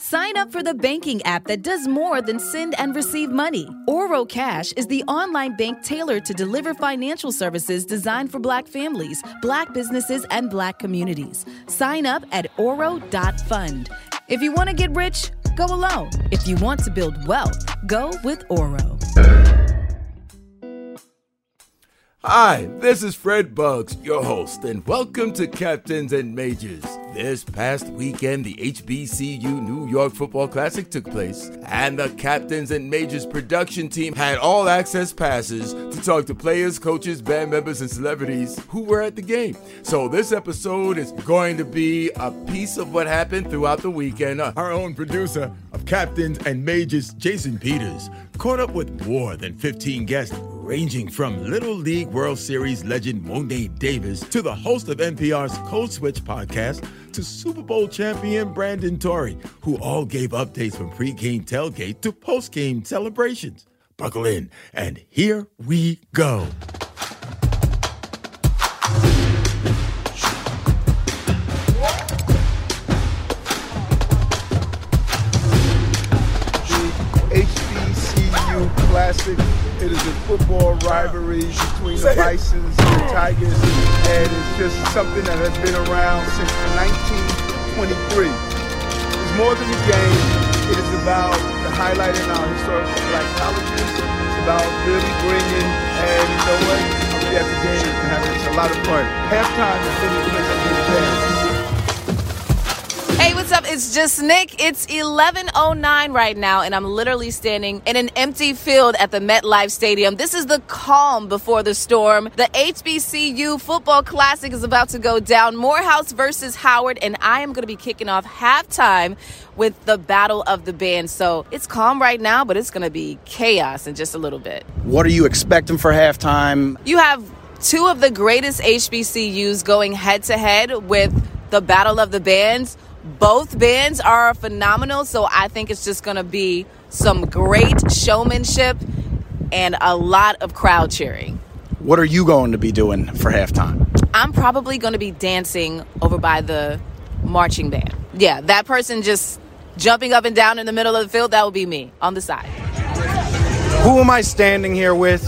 Sign up for the banking app that does more than send and receive money. Oro Cash is the online bank tailored to deliver financial services designed for Black families, Black businesses, and Black communities. Sign up at oro.fund. If you want to get rich, go alone. If you want to build wealth, go with Oro. Hi, this is Fred Buggs, your host, and welcome to Captains and Majors. This past weekend, the HBCU New York Football Classic took place, and the Captains and Majors production team had all access passes to talk to players, coaches, band members, and celebrities who were at the game. So, this episode is going to be a piece of what happened throughout the weekend. Uh, Our own producer of Captains and Majors, Jason Peters, caught up with more than 15 guests ranging from Little League World Series legend Mo'ne Davis to the host of NPR's Code Switch podcast to Super Bowl champion Brandon Torrey, who all gave updates from pregame tailgate to postgame celebrations. Buckle in, and here we go. Football rivalry between the Bisons and the Tigers, and it's just something that has been around since 1923. It's more than a game. It is about the highlighting our historical black colleges. It's about really bringing, and you know what? I'm really at the game and having a lot of fun. Halftime is place I'm getting down. Hey, what's up? It's Jus Nik. It's 11:09 right now and I'm literally standing in an empty field at the MetLife Stadium. This is the calm before the storm. The HBCU Football Classic is about to go down. Morehouse versus Howard and I am going to be kicking off halftime with the Battle of the Bands. So, it's calm right now, but it's going to be chaos in just a little bit. What are you expecting for halftime? You have two of the greatest HBCUs going head to head with the Battle of the Bands. Both bands are phenomenal, so I think it's just going to be some great showmanship and a lot of crowd cheering. What are you going to be doing for halftime? I'm probably going to be dancing over by the marching band. Yeah, that person just jumping up and down in the middle of the field, that will be me on the side. Who am I standing here with?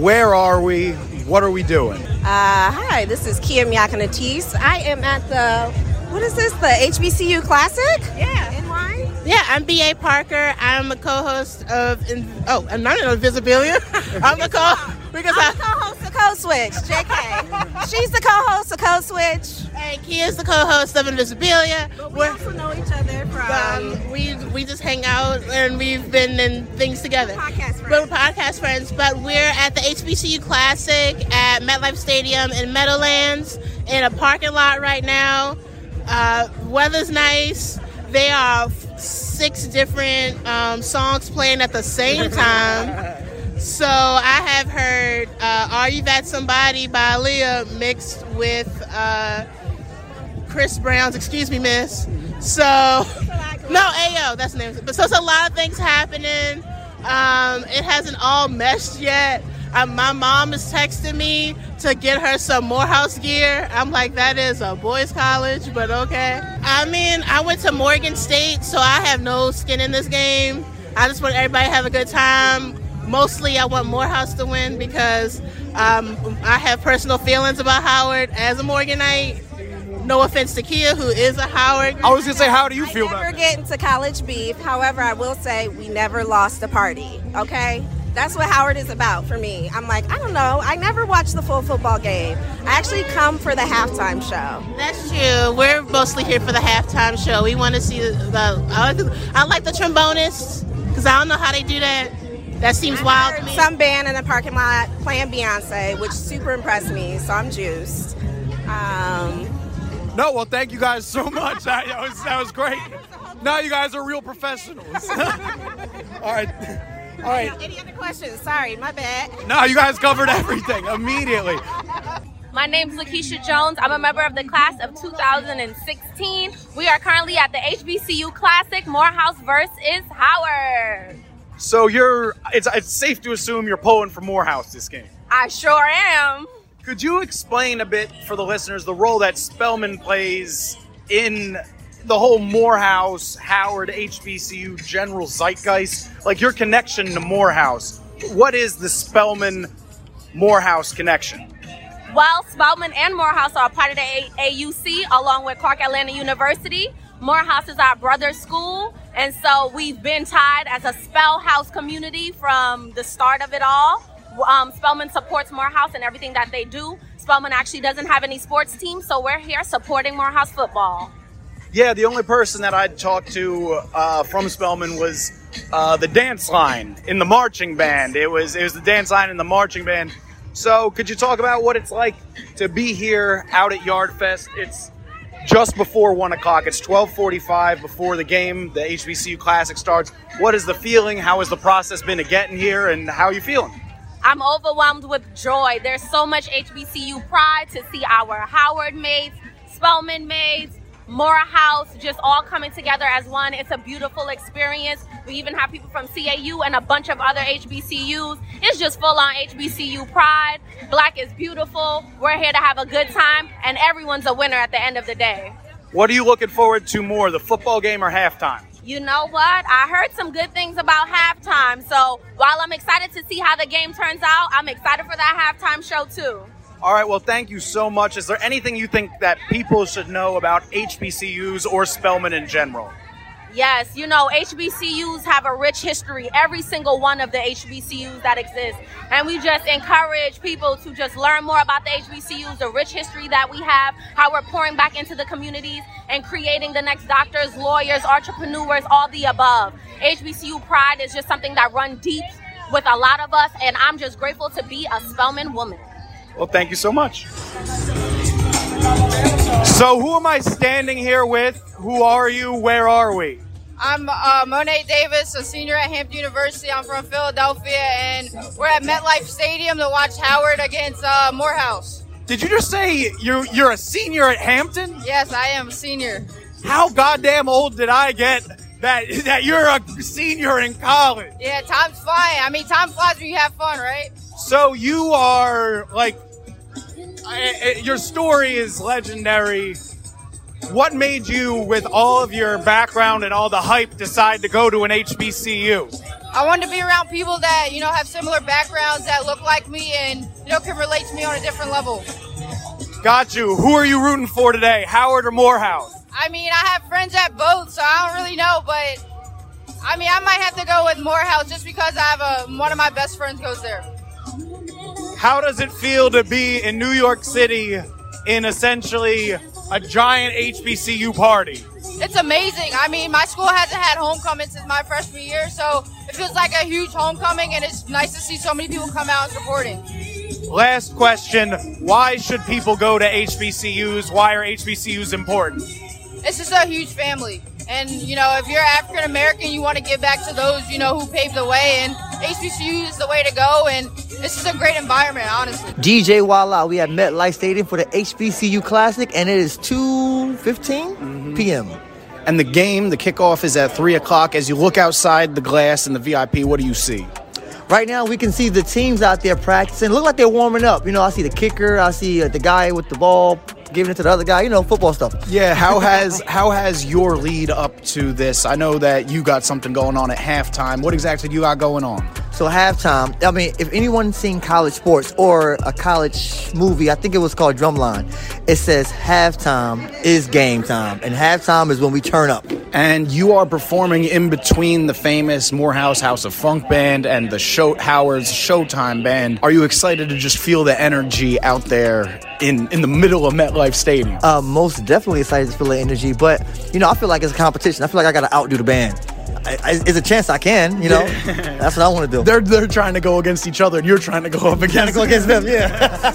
Where are we? What are we doing? Uh, hi, this is Kia Miakka Natisse. I am at the, what is this, the HBCU Classic? Yeah. NY? Yeah, I'm B.A. Parker. I'm a co-host of, oh, I'm not in Invisibilia. I'm the co because I'm the co-host of Code Switch, JK. She's the co-host of Code Switch. and Kia's the co-host of Invisibilia. But we We're- also know each other from um, we we just hang out and we've been in things together. podcast friends. We're podcast friends, but we're at the HBCU Classic at MetLife Stadium in Meadowlands in a parking lot right now. Uh, weather's nice. There are six different um, songs playing at the same time. So I have heard uh, "Are You That Somebody" by Aaliyah mixed with uh, Chris Brown's "Excuse Me, Miss." So no, Ayo, that's the name. But so it's a lot of things happening. Um, it hasn't all meshed yet. Um, my mom is texting me to get her some Morehouse gear. I'm like, that is a boys' college, but okay. I mean, I went to Morgan State, so I have no skin in this game. I just want everybody to have a good time. Mostly, I want Morehouse to win because um, I have personal feelings about Howard as a Morganite. No offense to Kia, who is a Howard. I was gonna say, how do you I feel never about that? get into college beef. However, I will say we never lost a party, okay? That's what Howard is about for me. I'm like, I don't know. I never watched the full football game. I actually come for the halftime show. That's true. We're mostly here for the halftime show. We want to see the. the I, like the I like the trombonists because I don't know how they do that. That seems wild to me. Some band in the parking lot playing Beyonce, which super impressed me. So I'm juiced. Um, No, well, thank you guys so much. That, that was, that was great. Now you guys are real professionals. All right. All right. any other questions? Sorry, my bad. No, you guys covered everything immediately. My name's Lakeisha Jones. I'm a member of the class of 2016. We are currently at the HBCU Classic Morehouse versus Howard. So you're it's it's safe to assume you're pulling for Morehouse this game. I sure am. Could you explain a bit for the listeners the role that Spelman plays in the whole Morehouse, Howard, HBCU general zeitgeist, like your connection to Morehouse. What is the Spelman Morehouse connection? Well, Spelman and Morehouse are a part of the A- AUC along with Clark Atlanta University. Morehouse is our brother school, and so we've been tied as a Spell House community from the start of it all. Um, Spelman supports Morehouse and everything that they do. Spelman actually doesn't have any sports team, so we're here supporting Morehouse football. Yeah, the only person that I'd talked to uh, from Spelman was uh, the dance line in the marching band. It was it was the dance line in the marching band. So, could you talk about what it's like to be here out at Yard Fest? It's just before one o'clock. It's twelve forty-five before the game. The HBCU Classic starts. What is the feeling? How has the process been to getting here, and how are you feeling? I'm overwhelmed with joy. There's so much HBCU pride to see our Howard mates, Spelman mates, Morehouse just all coming together as one. It's a beautiful experience. We even have people from CAU and a bunch of other HBCUs. It's just full on HBCU pride. Black is beautiful. We're here to have a good time, and everyone's a winner at the end of the day. What are you looking forward to more, the football game or halftime? You know what? I heard some good things about halftime. So while I'm excited to see how the game turns out, I'm excited for that halftime show too. All right, well, thank you so much. Is there anything you think that people should know about HBCUs or Spelman in general? Yes, you know, HBCUs have a rich history, every single one of the HBCUs that exist. And we just encourage people to just learn more about the HBCUs, the rich history that we have, how we're pouring back into the communities and creating the next doctors, lawyers, entrepreneurs, all the above. HBCU pride is just something that runs deep with a lot of us, and I'm just grateful to be a Spelman woman. Well, thank you so much. So, who am I standing here with? Who are you? Where are we? I'm uh, Mo'ne Davis, a senior at Hampton University. I'm from Philadelphia, and we're at MetLife Stadium to watch Howard against uh, Morehouse. Did you just say you're you're a senior at Hampton? Yes, I am a senior. How goddamn old did I get that that you're a senior in college? Yeah, time's flying. I mean, time flies when you have fun, right? So you are like, I- I- your story is legendary. What made you, with all of your background and all the hype, decide to go to an HBCU? I wanted to be around people that you know have similar backgrounds that look like me and you know can relate to me on a different level. Got you. Who are you rooting for today, Howard or Morehouse? I mean, I have friends at both, so I don't really know, but I mean, I might have to go with Morehouse just because I have a one of my best friends goes there. How does it feel to be in New York City in essentially a giant HBCU party? It's amazing. I mean, my school hasn't had homecoming since my freshman year, so it feels like a huge homecoming, and it's nice to see so many people come out and supporting. Last question Why should people go to HBCUs? Why are HBCUs important? It's just a huge family. And, you know, if you're African American, you want to give back to those, you know, who paved the way, and HBCU is the way to go, and this is a great environment, honestly. DJ Wallah, we at MetLife Stadium for the HBCU Classic, and it is 2.15 p.m. And the game, the kickoff is at 3 o'clock. As you look outside the glass in the VIP, what do you see? Right now, we can see the teams out there practicing. Look like they're warming up. You know, I see the kicker, I see uh, the guy with the ball giving it to the other guy. You know, football stuff. Yeah, how has how has your lead up to this? I know that you got something going on at halftime. What exactly do you got going on? So halftime, I mean, if anyone's seen college sports or a college movie, I think it was called Drumline. It says halftime is game time, and halftime is when we turn up. And you are performing in between the famous Morehouse House of Funk band and the show Howard's Showtime band. Are you excited to just feel the energy out there in in the middle of MetLife Stadium? Uh, most definitely excited to feel the energy, but you know, I feel like it's a competition. I feel like I got to outdo the band. I, I, it's a chance I can, you know. That's what I want to do. They're they're trying to go against each other, and you're trying to go up against, go against them, yeah.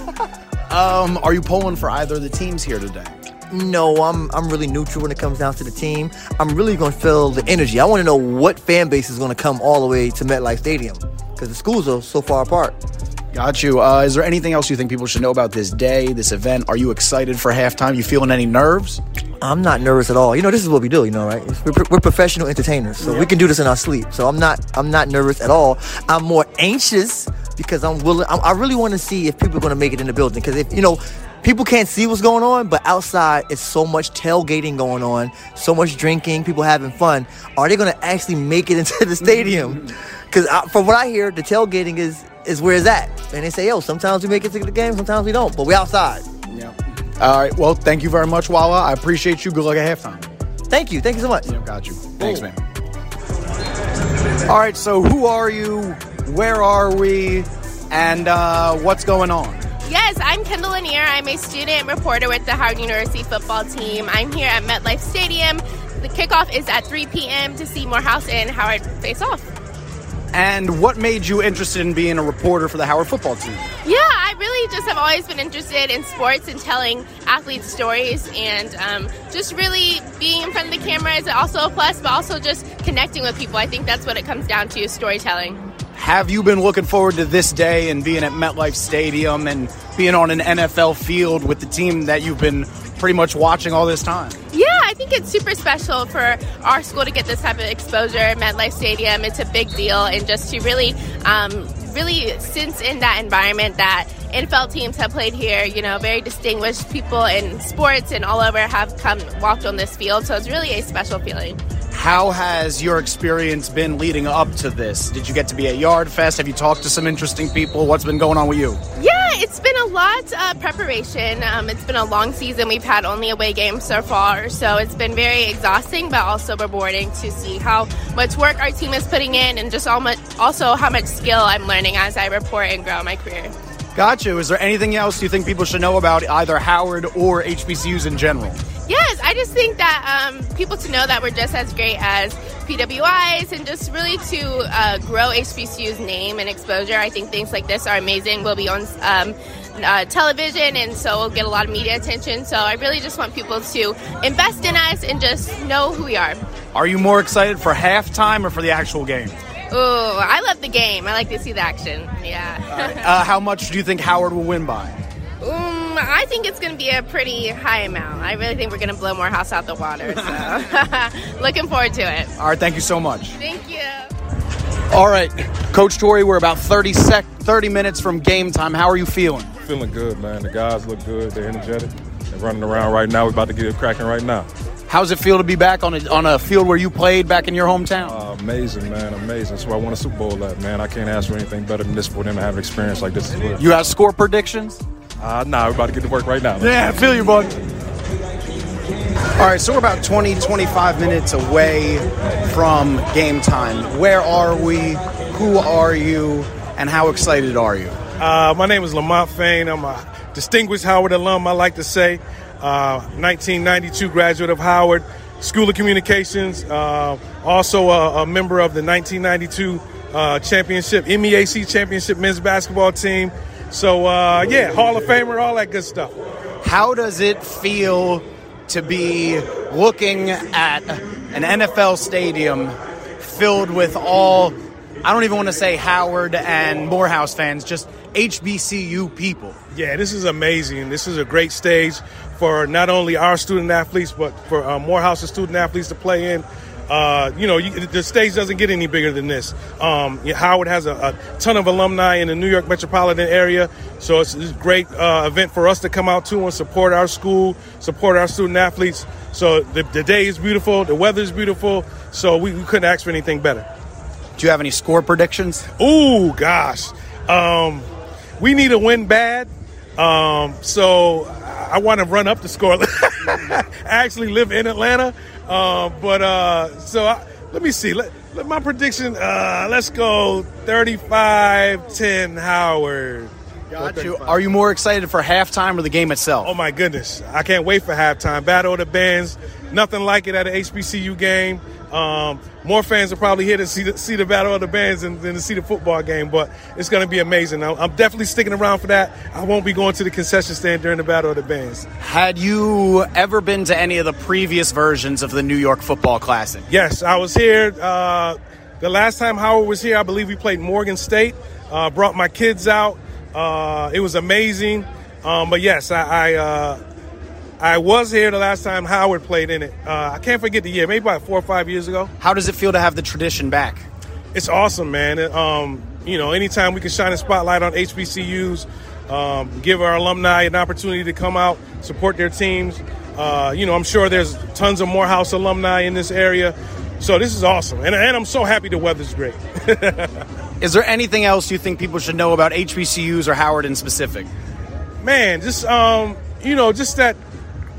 um, are you pulling for either of the teams here today? No, I'm I'm really neutral when it comes down to the team. I'm really going to feel the energy. I want to know what fan base is going to come all the way to MetLife Stadium because the schools are so far apart. Got you. Uh, is there anything else you think people should know about this day, this event? Are you excited for halftime? You feeling any nerves? I'm not nervous at all. You know, this is what we do. You know, right? We're, we're professional entertainers, so we can do this in our sleep. So I'm not I'm not nervous at all. I'm more anxious because I'm willing. I'm, I really want to see if people are going to make it in the building. Because if you know, people can't see what's going on, but outside it's so much tailgating going on, so much drinking, people having fun. Are they going to actually make it into the stadium? Because from what I hear, the tailgating is is where it's at, and they say, yo, sometimes we make it to the game, sometimes we don't, but we outside. Yeah. All right. Well, thank you very much, Wawa. I appreciate you. Good luck at halftime. Thank you. Thank you so much. Yeah, got you. Thanks, man. All right. So, who are you? Where are we? And uh, what's going on? Yes, I'm Kendall Lanier. I'm a student reporter with the Howard University football team. I'm here at MetLife Stadium. The kickoff is at 3 p.m. to see Morehouse and Howard face off. And what made you interested in being a reporter for the Howard football team? Yeah, I really just have always been interested in sports and telling athletes stories and um, just really being in front of the camera is also a plus, but also just connecting with people. I think that's what it comes down to storytelling. Have you been looking forward to this day and being at MetLife Stadium and being on an NFL field with the team that you've been pretty much watching all this time? Yeah, I think it's super special for our school to get this type of exposure at MetLife Stadium. It's a big deal, and just to really, um, really sense in that environment that NFL teams have played here. You know, very distinguished people in sports and all over have come walked on this field. So it's really a special feeling. How has your experience been leading up to this? Did you get to be at Yard Fest? Have you talked to some interesting people? What's been going on with you? Yeah, it's been a lot of uh, preparation. Um, it's been a long season. We've had only away games so far, so it's been very exhausting, but also rewarding to see how much work our team is putting in, and just much, also how much skill I'm learning as I report and grow my career. Gotcha. Is there anything else you think people should know about either Howard or HBCUs in general? Yes, I just think that um, people to know that we're just as great as PWIs and just really to uh, grow HBCU's name and exposure. I think things like this are amazing. We'll be on um, uh, television and so we'll get a lot of media attention. So I really just want people to invest in us and just know who we are. Are you more excited for halftime or for the actual game? Oh, I love the game. I like to see the action. Yeah. uh, how much do you think Howard will win by? Um, I think it's going to be a pretty high amount. I really think we're going to blow Morehouse out the water. So, looking forward to it. All right, thank you so much. Thank you. All right, Coach Torrey, we're about 30 sec, 30 minutes from game time. How are you feeling? Feeling good, man. The guys look good. They're energetic. They're running around right now. We're about to get it cracking right now. How's it feel to be back on a, on a field where you played back in your hometown? Uh, amazing, man. Amazing. That's where I won a Super Bowl at, man. I can't ask for anything better than this for them to have an experience like this as well. You got score predictions? Uh, nah, we're about to get to work right now. Yeah, I feel you, bud. All right, so we're about 20, 25 minutes away from game time. Where are we? Who are you? And how excited are you? Uh, my name is Lamont Fein. I'm a distinguished Howard alum, I like to say. Uh, 1992 graduate of Howard School of Communications. Uh, also a, a, member of the 1992 uh, championship, MEAC championship men's basketball team. So, uh, yeah, Hall of Famer, all that good stuff. How does it feel to be looking at an NFL stadium filled with all, I don't even want to say Howard and Morehouse fans, just HBCU people? Yeah, this is amazing. This is a great stage for not only our student athletes, but for uh, Morehouse student athletes to play in. Uh, you know, you, the stage doesn't get any bigger than this. Um, Howard has a, a, ton of alumni in the New York metropolitan area, so it's, it's a great uh, event for us to come out to and support our school, support our student athletes. So the, the day is beautiful, the weather is beautiful, so we, we, couldn't ask for anything better. Do you have any score predictions? Ooh, gosh. Um, we need a win bad. Um, so I want to run up the score. I actually live in Atlanta, uh, but uh, so I, let me see. Let, let my prediction. Uh, let's go 35-10 Howard. Got you. Are you more excited for halftime or the game itself? Oh my goodness, I can't wait for halftime. Battle of the Bands, nothing like it at an HBCU game. Um, more fans are probably here to see the, see the battle of the bands than, than to see the football game, but it's going to be amazing. I'm, I'm definitely sticking around for that. I won't be going to the concession stand during the battle of the bands. Had you ever been to any of the previous versions of the New York Football Classic? Yes, I was here. Uh, the last time Howard was here, I believe we played Morgan State. Uh, brought my kids out. Uh, it was amazing. Um, but yes, I, I uh, I was here the last time Howard played in it. Uh, I can't forget the year, maybe about four or five years ago. How does it feel to have the tradition back? It's awesome, man. It, um, you know, anytime we can shine a spotlight on HBCUs, um, give our alumni an opportunity to come out, support their teams. Uh, you know, I'm sure there's tons of Morehouse alumni in this area. So this is awesome. And, and I'm so happy the weather's great. Is there anything else you think people should know about HBCUs or Howard in specific? Man, just, um, you know, just that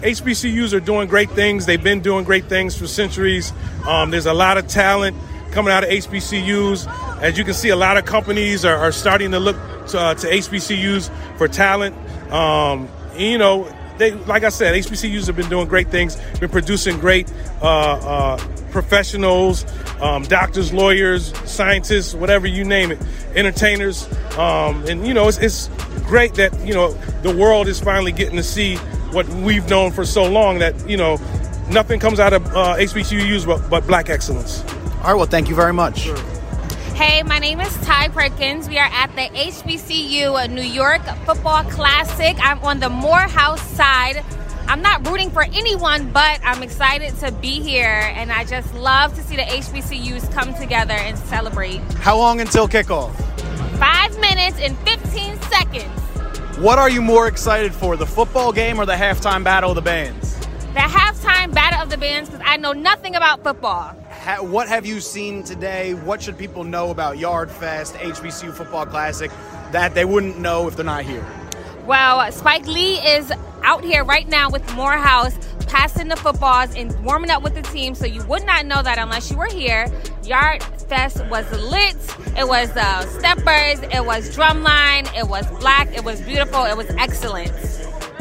HBCUs are doing great things. They've been doing great things for centuries. Um, there's a lot of talent coming out of HBCUs. As you can see, a lot of companies are, are starting to look to, uh, to HBCUs for talent. Um, you know, they, like I said, HBCUs have been doing great things, been producing great uh, uh, professionals, um, doctors, lawyers, scientists, whatever you name it, entertainers. Um, and, you know, it's, it's great that, you know, the world is finally getting to see what we've known for so long that, you know, nothing comes out of uh, HBCUs but, but black excellence. All right, well, thank you very much. Sure. Hey, my name is Tai Perkins. We are at the HBCU New York Football Classic. I'm on the Morehouse side. I'm not rooting for anyone, but I'm excited to be here, and I just love to see the HBCUs come together and celebrate. How long until kickoff? Five minutes and 15 seconds. What are you more excited for, the football game or the halftime battle of the bands? The halftime battle of the bands, because I know nothing about football ha- what have you seen today? What should people know about Yard Fest, HBCU Football Classic that they wouldn't know if they're not here? Well, Spike Lee is out here right now with Morehouse passing the footballs and warming up with the team, so you would not know that unless you were here. Yard Fest was lit. It was uh, steppers, it was drumline, it was black, it was beautiful, it was excellent.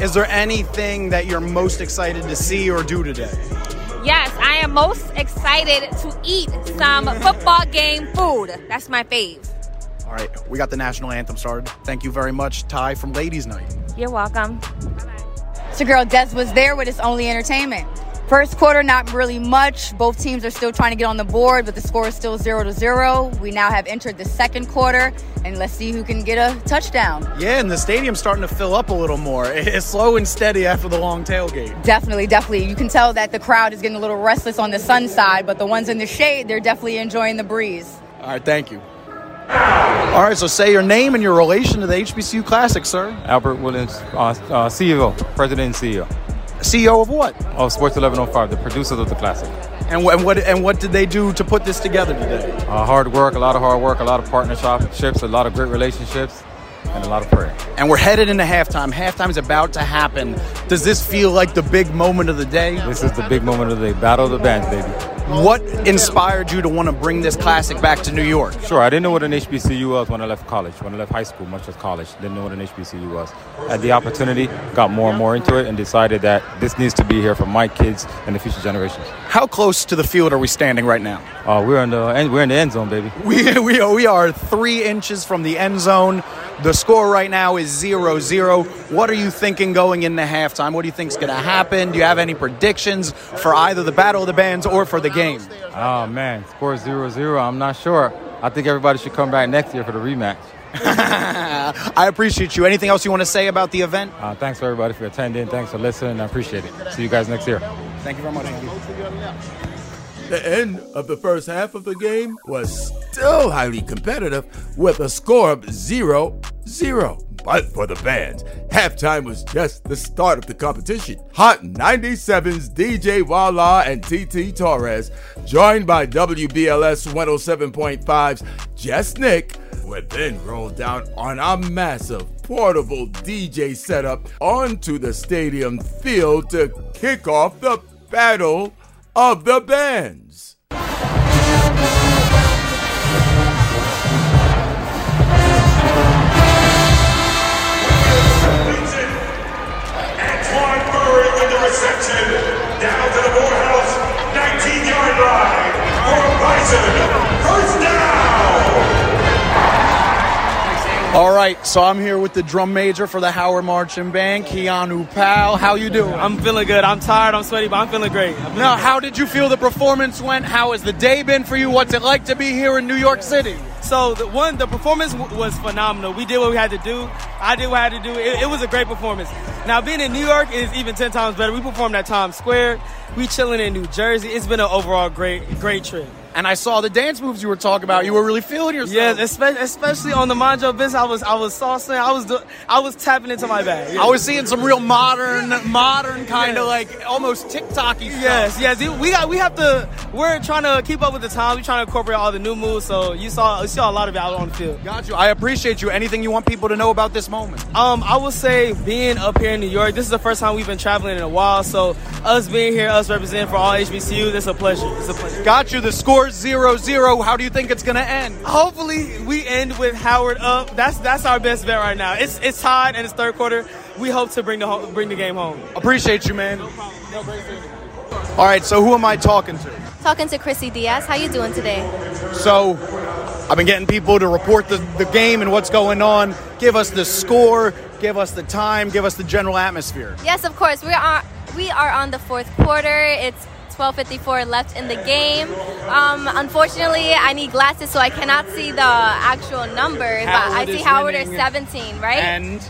Is there anything that you're most excited to see or do today? Yes, I am most excited to eat some football game food. That's my fave. All right, we got the national anthem started. Thank you very much, Tai from Ladies Night. You're welcome. Your girl Des was there with his only entertainment. First quarter, not really much. Both teams are still trying to get on the board, but the score is still zero to zero. We now have entered the second quarter, and let's see who can get a touchdown. Yeah, and the stadium's starting to fill up a little more. It's slow and steady after the long tailgate. Definitely, definitely. You can tell that the crowd is getting a little restless on the sun side, but the ones in the shade, they're definitely enjoying the breeze. All right, thank you. All right, so say your name and your relation to the HBCU Classic, sir. Albert Williams, uh, uh, CEO, President and CEO. CEO of what? Of Sports 1105, the producers of the Classic. And, and what and what did they do to put this together today? Uh, hard work, a lot of hard work, a lot of partnerships, a lot of great relationships, and a lot of prayer. And we're headed into halftime. Halftime is about to happen. Does this feel like the big moment of the day? This is the big moment of the day. Battle of the bands, baby. What inspired you to want to bring this classic back to New York? Sure, I didn't know what an HBCU was when I left college, when I left high school, much as college. Didn't know what an HBCU was. Had the opportunity, got more and more into it, and decided that this needs to be here for my kids and the future generations. How close to the field are we standing right now? Uh, we're in the we're in the end zone, baby. We we are, we are three inches from the end zone. The score right now is 0 0. What are you thinking going into halftime? What do you think is going to happen? Do you have any predictions for either the Battle of the Bands or for the game? Oh, man. Score 0 0. I'm not sure. I think everybody should come back next year for the rematch. I appreciate you. Anything else you want to say about the event? Uh, thanks for everybody for attending. Thanks for listening. I appreciate it. See you guys next year. Thank you very much. The end of the first half of the game was still highly competitive with a score of 0 0. But for the bands, halftime was just the start of the competition. Hot 97's DJ Wallah and TT Torrez, joined by WBLS 107.5's Jus Nik, would then roll down on a massive portable DJ setup onto the stadium field to kick off the Battle of the Bands. Down to the Morehouse 19 yard line for Bison. First down. All right, so I'm here with the drum major for the Howard Marching Band, Keanu Powell. How you doing? I'm feeling good. I'm tired. I'm sweaty, but I'm feeling great. I'm feeling now, great. how did you feel the performance went? How has the day been for you? What's it like to be here in New York City? So the one, the performance w- was phenomenal. We did what we had to do. I did what I had to do. It, it was a great performance. Now being in New York is even ten times better. We performed at Times Square. We chilling in New Jersey. It's been an overall great, great trip. And I saw the dance moves you were talking about. You were really feeling yourself. Yeah, especially, on the Manjo business, I was I was saucing. I was do, I was tapping into my bag. I was seeing some real modern, modern kind of like almost TikToky stuff. Yes, yes. We got we have to. We're trying to keep up with the time. We're trying to incorporate all the new moves. So you saw you saw a lot of it out on the field. Got you. I appreciate you. Anything you want people to know about this moment? Um, I will say being up here in New York, this is the first time we've been traveling in a while. So us being here, us representing for all HBCUs, it's a pleasure. It's a pleasure. Got you. The score's 0-0. How do you think it's gonna end? Hopefully we end with Howard up. That's that's our best bet right now. It's it's tied and it's third quarter. We hope to bring the ho- bring the game home. Appreciate you, man. All right, so who am I talking to? Talking to Chrissy Diaz. How you doing today? So, I've been getting people to report the, the game and what's going on. Give us the score, give us the time, give us the general atmosphere. Yes, of course. We are we are on the fourth quarter. It's 12:54 left in the game. Um, unfortunately, I need glasses, so I cannot see the actual numbers. but I see Howard is 17, right? And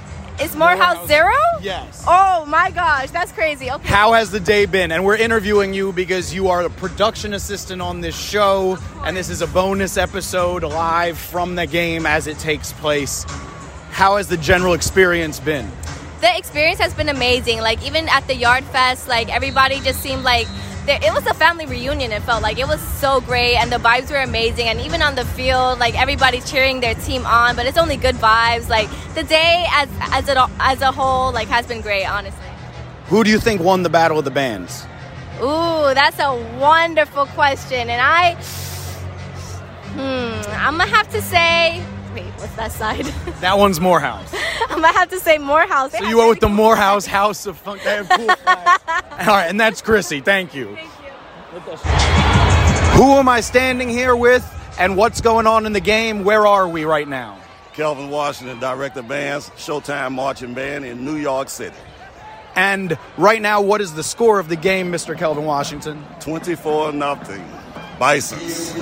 is Morehouse, Morehouse- zero? Yes. Oh my gosh, that's crazy. Okay. How has the day been? And we're interviewing you because you are a production assistant on this show, and this is a bonus episode live from the game as it takes place. How has the general experience been? the experience has been amazing. Like even at the Yard Fest, like everybody just seemed like it was a family reunion. It felt like it was so great, and the vibes were amazing. And even on the field, like everybody's cheering their team on, but it's only good vibes. Like the day as as a as a whole, like has been great, honestly. Who do you think won the Battle of the Bands? Ooh, that's a wonderful question, and I, hmm, I'm gonna have to say. Wait, what's that side? That one's Morehouse. I'm gonna have to say Morehouse. So you went with the Morehouse House of Funk. They have cool flags. All right, and that's Chrissy. Thank you. Who am I standing here with, and what's going on in the game? Where are we right now? Kelvin Washington, Director of Bands, Showtime Marching Band in New York City. And right now, what is the score of the game, Mr. Kelvin Washington? 24 nothing. Bisons.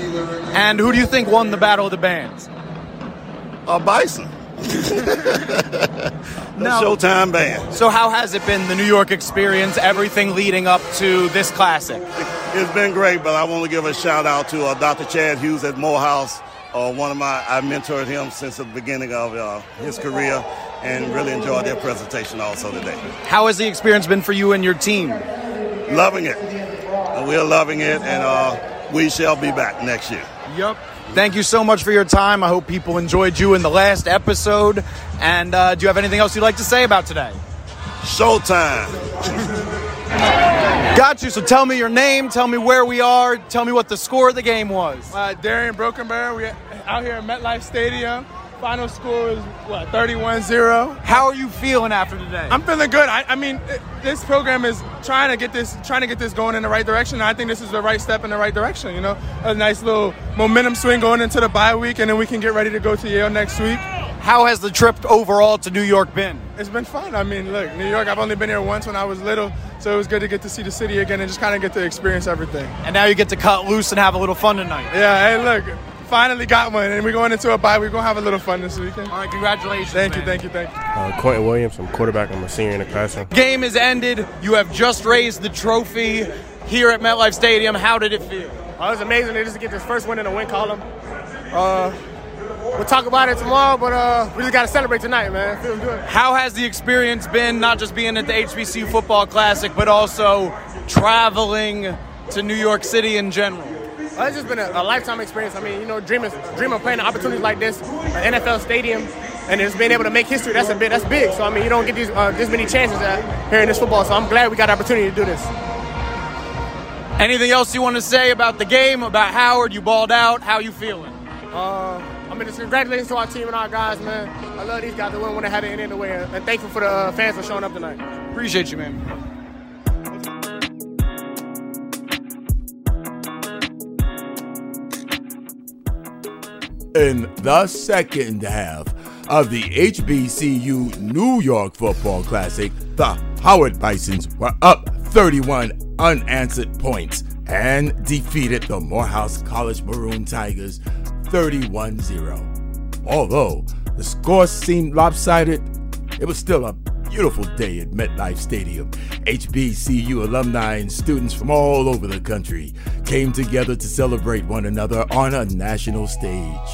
And who do you think won the Battle of the Bands? A Bison. The Showtime Band. So, how has it been, the New York experience, everything leading up to this classic? It's been great, but I want to give a shout out to uh, Dr. Chad Hughes at Morehouse. Uh, one of my, I mentored him since the beginning of uh, his career and really enjoyed their presentation also today. How has the experience been for you and your team? Loving it. We're loving it, and uh, we shall be back next year. Yep. Thank you so much for your time. I hope people enjoyed you in the last episode. And uh, do you have anything else you'd like to say about today? Showtime. Got you. So tell me your name, tell me where we are, tell me what the score of the game was. Uh, Darrian Brokenburr, We're out here at MetLife Stadium. Final score is what 31-0. How are you feeling after today? I'm feeling good. I, I mean, it, this program is trying to get this trying to get this going in the right direction. I think this is the right step in the right direction. You know, a nice little momentum swing going into the bye week, and then we can get ready to go to Yale next week. How has the trip overall to New York been? It's been fun. I mean, look, New York. I've only been here once when I was little, so it was good to get to see the city again and just kind of get to experience everything. And now you get to cut loose and have a little fun tonight. Yeah. Hey, look. Finally got one, and we're going into a bye. We're gonna have a little fun this weekend. All right, congratulations. Thank you, thank you, thank you. Uh, Quinton Williams, I'm quarterback. I'm a senior in the classroom. Game is ended. You have just raised the trophy here at MetLife Stadium. How did it feel? Oh, it was amazing to just get this first win in the win column. Uh, we'll talk about it tomorrow, but uh, we just got to celebrate tonight, man. It feels good. How has the experience been, not just being at the HBCU Football Classic, but also traveling to New York City in general? Uh, it's just been a, a lifetime experience. I mean, you know, dreaming, dreaming of playing opportunities like this, an NFL stadium, and just being able to make history. That's a bit. that's big. So I mean, you don't get these uh, this many chances uh, here in this football. So I'm glad we got the opportunity to do this. Anything else you want to say about the game, about Howard? You balled out. How you feeling? Uh, I mean, just congratulations to our team and our guys, man. I love these guys. They wouldn't want to have it in any other way, and thankful for the uh, fans for showing up tonight. Appreciate you, man. In the second half of the HBCU New York Football Classic, the Howard Bisons were up 31 unanswered points and defeated the Morehouse College Maroon Tigers 31 0. Although the score seemed lopsided, it was still a beautiful day at MetLife Stadium. HBCU alumni and students from all over the country came together to celebrate one another on a national stage.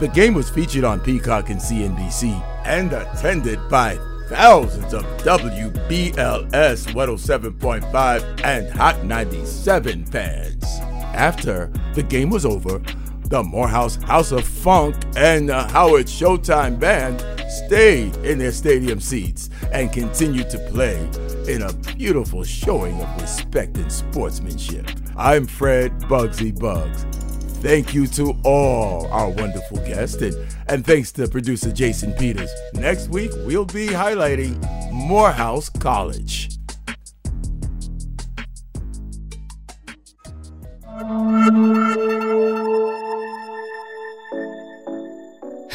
The game was featured on Peacock and CNBC and attended by thousands of WBLS 107.5 and Hot 97 fans. After the game was over, the Morehouse House of Funk and the Howard Showtime Band stayed in their stadium seats and continued to play in a beautiful showing of respect and sportsmanship. I'm Fred Bugsy Buggs. Thank you to all our wonderful guests, and, and thanks to producer Jason Peters. Next week, we'll be highlighting Morehouse College.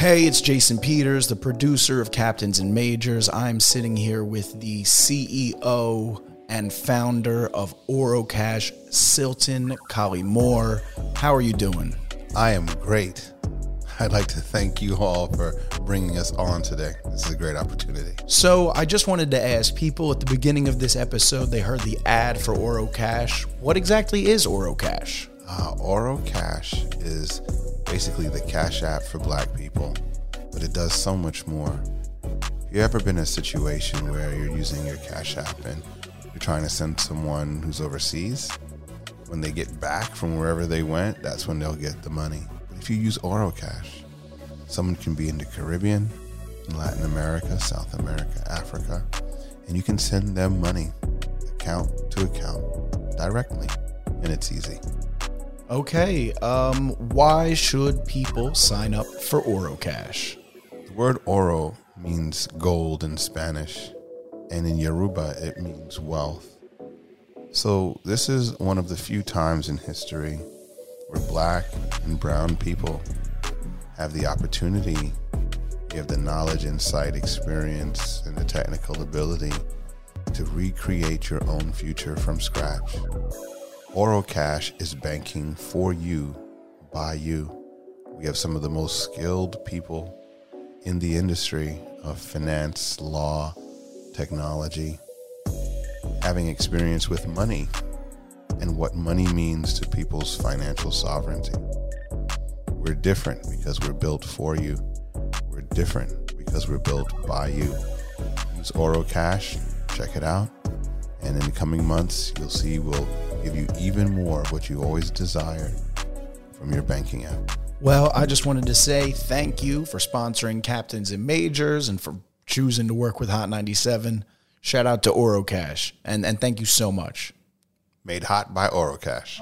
Hey, it's Jason Peters, the producer of Captains and Majors. I'm sitting here with the CEO and founder of Orocash, Silton Collymore. How are you doing? I am great. I'd like to thank you all for bringing us on today. This is a great opportunity. So, I just wanted to ask people at the beginning of this episode, they heard the ad for Orocash. What exactly is Orocash? Uh, Orocash is basically the cash app for black people, but it does so much more. If you ever been in a situation where you're using your cash app and you're trying to send someone who's overseas? When they get back from wherever they went, that's when they'll get the money. But if you use Orocash, someone can be in the Caribbean, in Latin America, South America, Africa, and you can send them money account to account directly, and it's easy. Okay, um, why should people sign up for Orocash? The word oro means gold in Spanish, and in Yoruba it means wealth. So, this is one of the few times in history where black and brown people have the opportunity, you have the knowledge, insight, experience, and the technical ability to recreate your own future from scratch. Orocash is banking for you, by you. We have some of the most skilled people in the industry of finance, law, technology, having experience with money and what money means to people's financial sovereignty. We're different because we're built for you. We're different because we're built by you. Use Orocash, check it out, and in the coming months, you'll see we'll give you even more of what you always desired from your banking app. Well, I just wanted to say thank you for sponsoring Captains and Majors and for choosing to work with Hot 97. Shout out to Orocash and, and thank you so much. Made hot by Orocash.